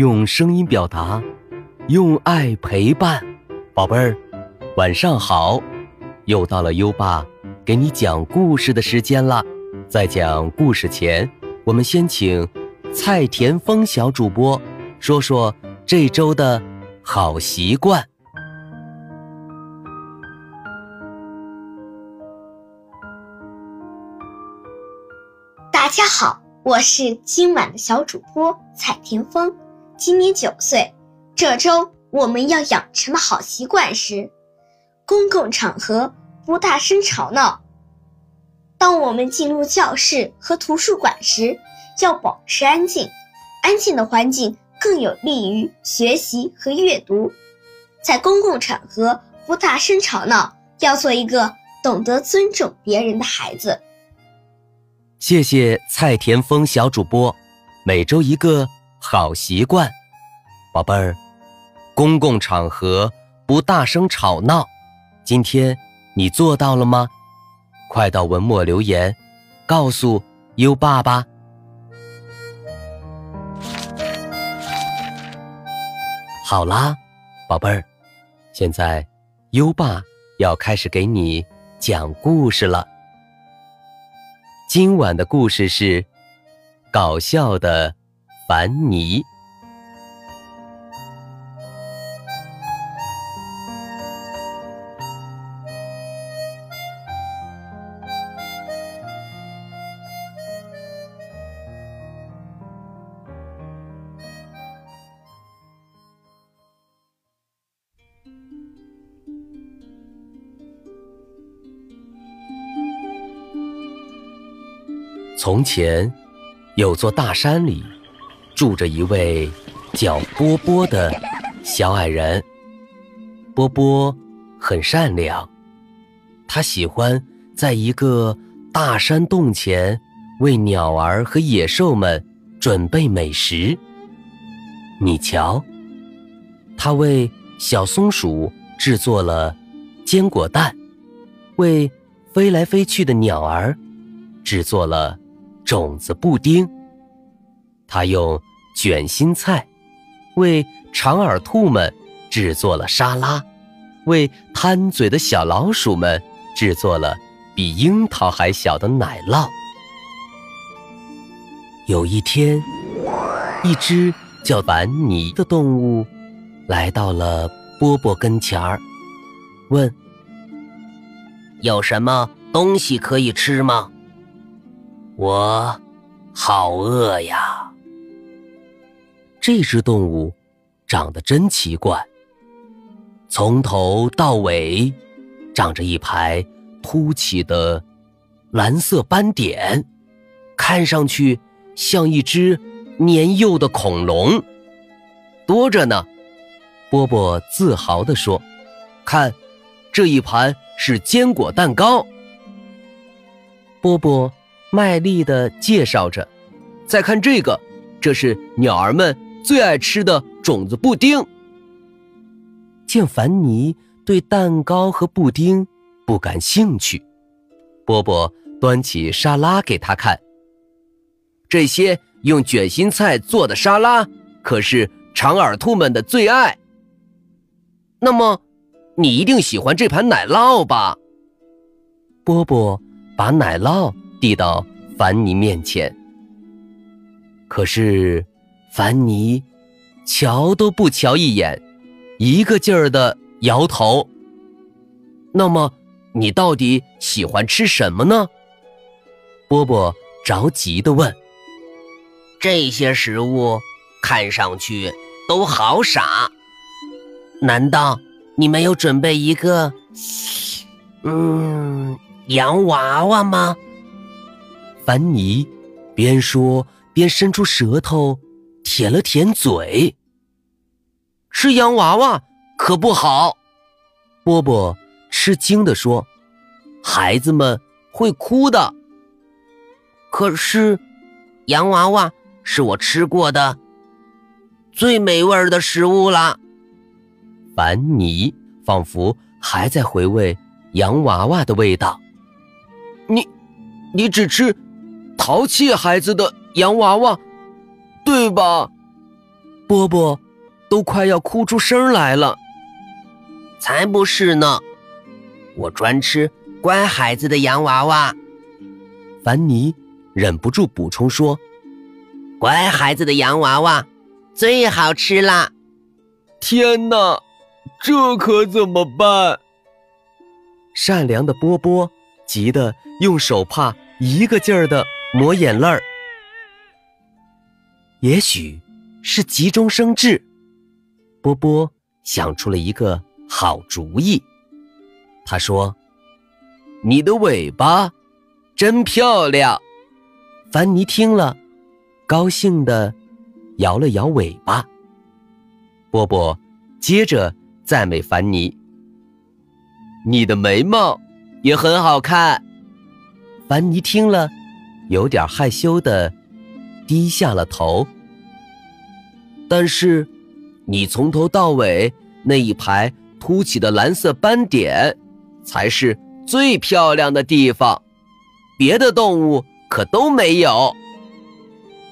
用声音表达，用爱陪伴。宝贝儿，晚上好！又到了优爸给你讲故事的时间了。在讲故事前，我们先请蔡田丰小主播说说这周的好习惯。大家好，我是今晚的小主播蔡田丰，今年九岁。这周我们要养成的好习惯是：公共场合不大声吵闹。当我们进入教室和图书馆时，要保持安静。安静的环境更有利于学习和阅读。在公共场合不大声吵闹，要做一个懂得尊重别人的孩子。谢谢蔡田峰小主播，每周一个好习惯，宝贝儿，公共场合不大声吵闹，今天你做到了吗？快到文末留言，告诉优爸吧。好啦，宝贝儿，现在优爸要开始给你讲故事了。今晚的故事是搞笑的凡尼。从前，有座大山里，住着一位叫波波的小矮人。波波很善良，他喜欢在一个大山洞前为鸟儿和野兽们准备美食。你瞧，他为小松鼠制作了坚果蛋，为飞来飞去的鸟儿制作了。种子布丁，他用卷心菜为长耳兔们制作了沙拉，为贪嘴的小老鼠们制作了比樱桃还小的奶酪。有一天，一只叫凡尼的动物来到了波波跟前儿，问：“有什么东西可以吃吗？”我好饿呀！这只动物长得真奇怪，从头到尾长着一排凸起的蓝色斑点，看上去像一只年幼的恐龙。多着呢，波波自豪地说：“看，这一盘是坚果蛋糕。”波波。卖力地介绍着，再看这个，这是鸟儿们最爱吃的种子布丁。见凡尼对蛋糕和布丁不感兴趣，波波端起沙拉给他看。这些用卷心菜做的沙拉可是长耳兔们的最爱。那么，你一定喜欢这盘奶酪吧？波波把奶酪。递到凡尼面前，可是凡尼瞧都不瞧一眼，一个劲儿的摇头。那么你到底喜欢吃什么呢？波波着急的问。这些食物看上去都好傻，难道你没有准备一个，嗯，洋娃娃吗？凡尼边说边伸出舌头舔了舔嘴。吃洋娃娃可不好，波波吃惊地说：“孩子们会哭的。”可是，洋娃娃是我吃过的最美味的食物了。凡尼仿佛还在回味洋娃娃的味道。你，你只吃。淘气孩子的洋娃娃，对吧？波波都快要哭出声来了。才不是呢，我专吃乖孩子的洋娃娃。凡妮忍不住补充说：“乖孩子的洋娃娃最好吃啦！”天哪，这可怎么办？善良的波波急得用手帕一个劲儿的抹眼泪儿。也许是急中生智，波波想出了一个好主意。他说：“你的尾巴真漂亮。”凡尼听了，高兴的摇了摇尾巴。波波接着赞美凡尼：“你的眉毛也很好看。”凡尼听了，有点害羞的低下了头。但是，你从头到尾那一排凸起的蓝色斑点，才是最漂亮的地方，别的动物可都没有。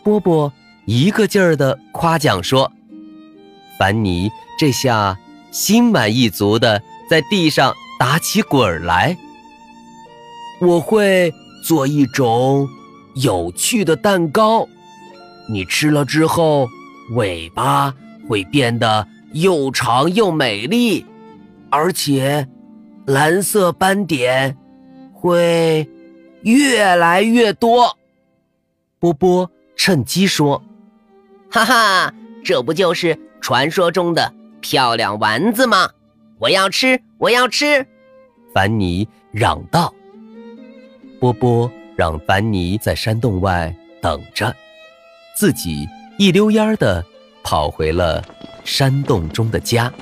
波波一个劲儿的夸奖说。凡尼这下心满意足的在地上打起滚来。我会做一种有趣的蛋糕，你吃了之后，尾巴会变得又长又美丽，而且蓝色斑点会越来越多。波波趁机说：“哈哈，这不就是……”传说中的漂亮丸子吗？我要吃，我要吃！凡尼嚷道。波波让凡尼在山洞外等着，自己一溜烟儿的跑回了山洞中的家。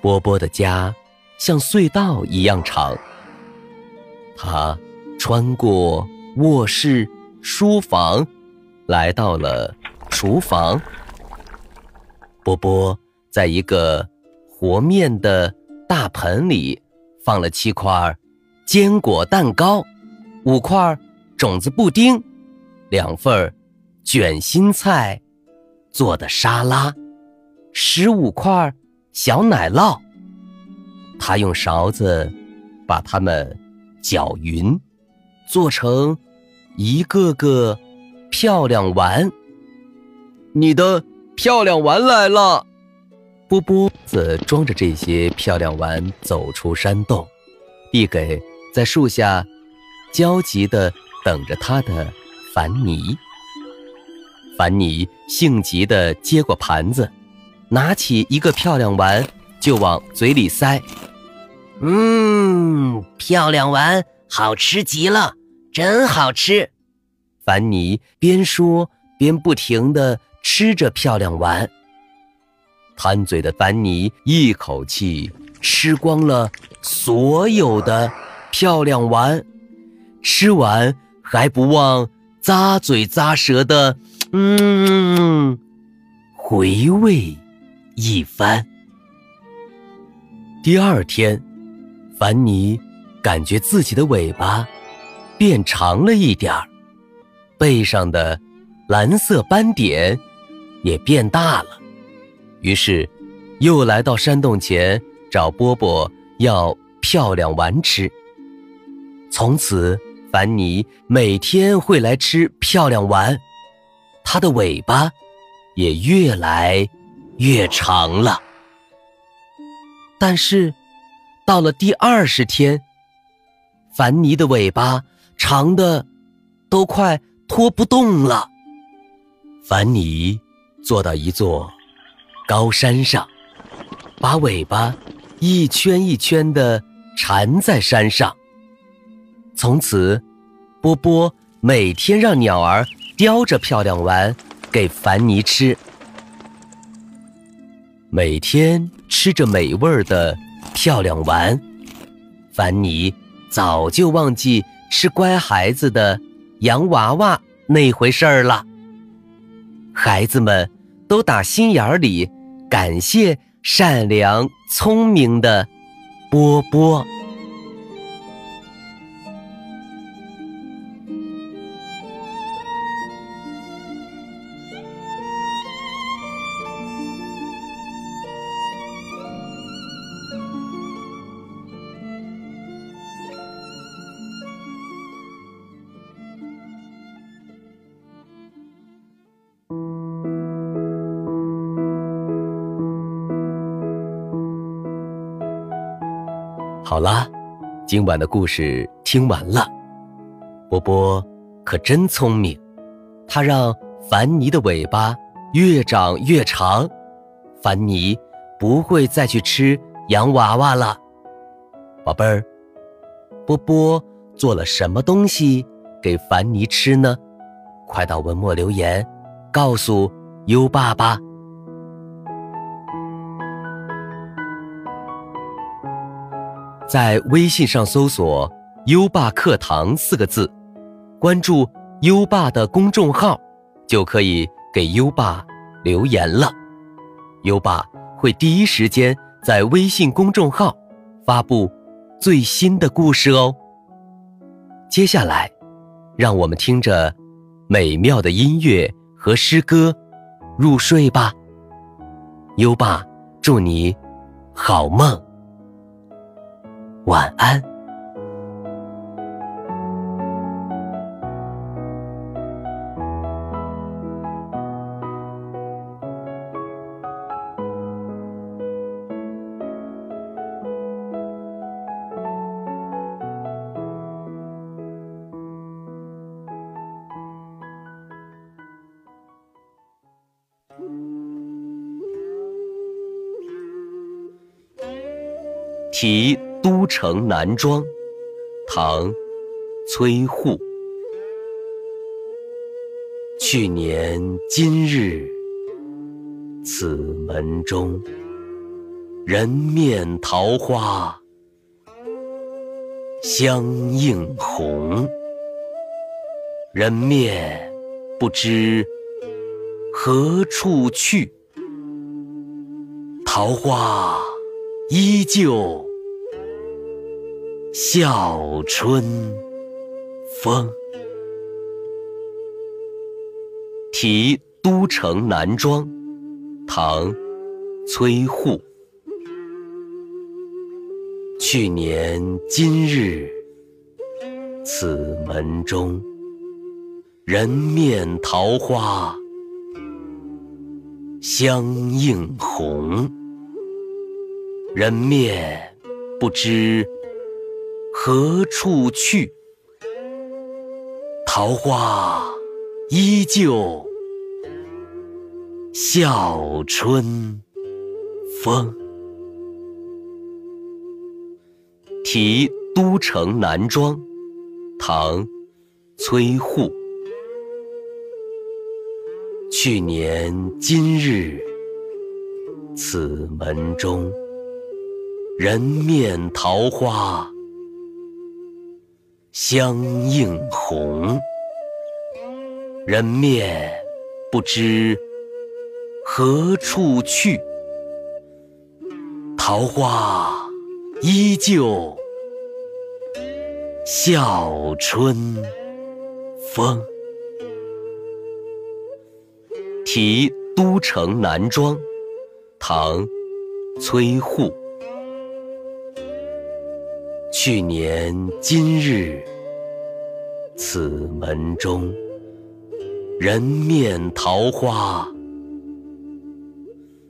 波波的家像隧道一样长，他穿过卧室、书房，来到了厨房。波波在一个和面的大盆里放了七块坚果蛋糕，五块种子布丁，两份卷心菜做的沙拉，十五块小奶酪。他用勺子把它们搅匀，做成一个个漂亮丸。你的。漂亮丸来了，波波子装着这些漂亮丸走出山洞，递给在树下焦急的等着他的凡尼。凡妮性急地接过盘子，拿起一个漂亮丸就往嘴里塞。嗯，漂亮丸好吃极了，真好吃。凡妮边说边不停地。吃着漂亮丸，贪嘴的凡妮一口气吃光了所有的漂亮丸，吃完还不忘咂嘴咂舌的，嗯，回味一番。第二天，凡妮感觉自己的尾巴变长了一点儿，背上的蓝色斑点。也变大了，于是又来到山洞前找波波要漂亮丸吃。从此，凡妮每天会来吃漂亮丸，它的尾巴也越来越长了。但是，到了第二十天，凡尼的尾巴长的都快拖不动了。凡尼。坐到一座高山上，把尾巴一圈一圈的缠在山上。从此，波波每天让鸟儿叼着漂亮丸给凡妮吃。每天吃着美味的漂亮丸，凡妮早就忘记吃乖孩子的洋娃娃那回事儿了。孩子们都打心眼里感谢善良聪明的波波。好啦，今晚的故事听完了。波波可真聪明，他让凡妮的尾巴越长越长，凡妮不会再去吃洋娃娃了。宝贝儿，波波做了什么东西给凡妮吃呢？快到文末留言，告诉优爸爸。在微信上搜索“优爸课堂”四个字，关注优爸的公众号，就可以给优爸留言了。优爸会第一时间在微信公众号发布最新的故事哦。接下来，让我们听着美妙的音乐和诗歌入睡吧。优爸祝你好梦。晚安。题。都城南庄，唐，崔护。去年今日，此门中，人面桃花相映红。人面不知何处去，桃花依旧。笑春风，题都城南庄，唐，崔护。去年今日，此门中，人面桃花相映红。人面不知。何处去？桃花依旧笑春风。题都城南庄，唐，崔护。去年今日，此门中，人面桃花。相映红，人面不知何处去。桃花依旧笑春风。题都城南庄，唐，崔护。去年今日，此门中，人面桃花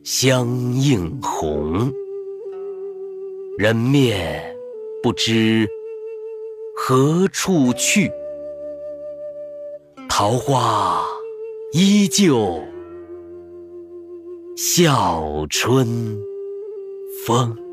相映红。人面不知何处去，桃花依旧笑春风。